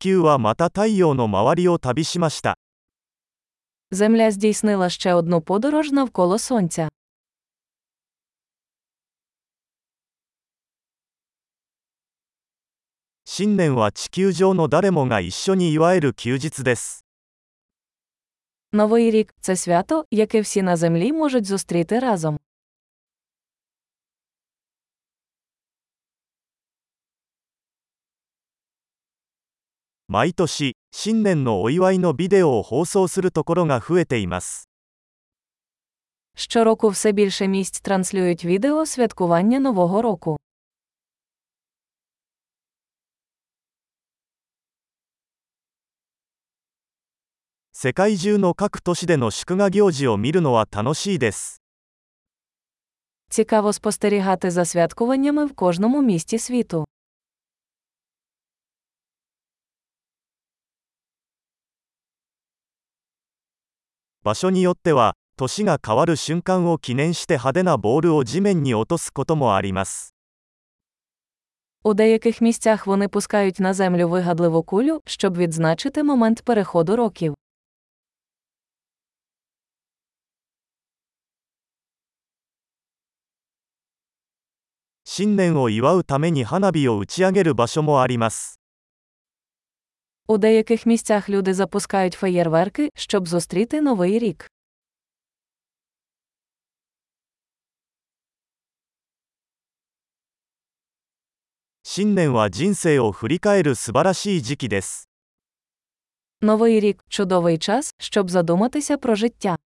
球はまた太陽の周りを旅しました。 Земля здійснила ще одну подорож навколо сонця. 新年は地球上の誰もが一緒に祝える休日です。 Новий рік це свято, яке всі на землі можуть зустріти разом. 毎年、新年のお祝いのビデオを放送するところが増えています。 Щороку все більше місць транслюють відео святкування Нового року. 世界中の各都市での祝賀行事を見るのは楽しいです。 Цікаво спостерігати за святкуваннями в кожному місті світу. 場所によっては、年が変わる瞬間を記念して派手なボールを地面に落とすこともあります。 У деяких місцях вони пускають на землю вигадливу кулю, щоб відзначити момент переходу років. 新年を祝うために花火を打ち上げる場所もあります。 У деяких місцях люди запускають феєрверки, щоб зустріти новий рік. Новий рік чудовий час, щоб задуматися про життя.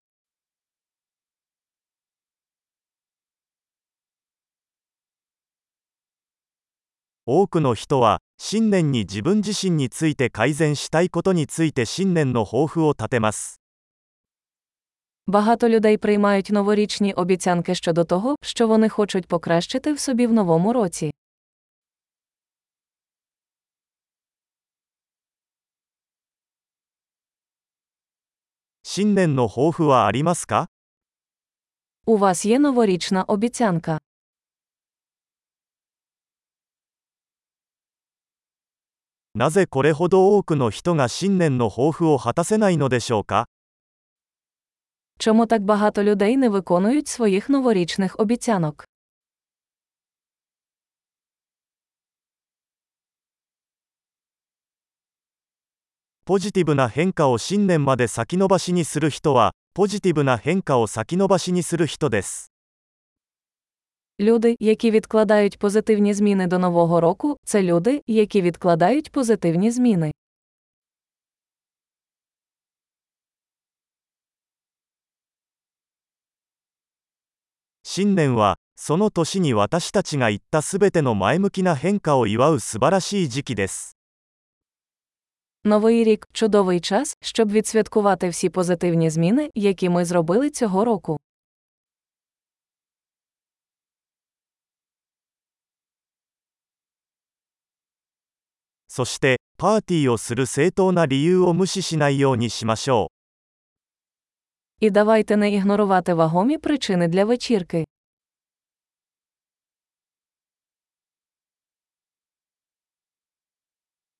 多くの人は、新年に自分自身について改善したいことについて新年の抱負を立てます。 Багато людей приймають новорічні обіцянки щодо того, що вони хочуть покращити в собі в новому році. 新年の抱負はありますか У вас є новорічна обіцянка. なぜこれほど多くの人が新年の抱負を果たせないのでしょうか Чому так багато людей не виконують своїх новорічних обіцянок? ポジティブな変化を新年まで先延ばしにする人は、ポジティブな変化を先延ばしにする人です。 Люди, які відкладають позитивні зміни до нового року, це люди, які відкладають позитивні зміни. 新年は、その年に私たちが言ったすべての前向きな変化を祝う素晴らしい時期です。 Новий рік чудовий час, щоб відсвяткувати всі позитивні зміни, які ми зробили цього року. そして、パーティーをする正当な理由を無視しないようにしましょう。 І давайте не ігнорувати вагомі причини для вечірки.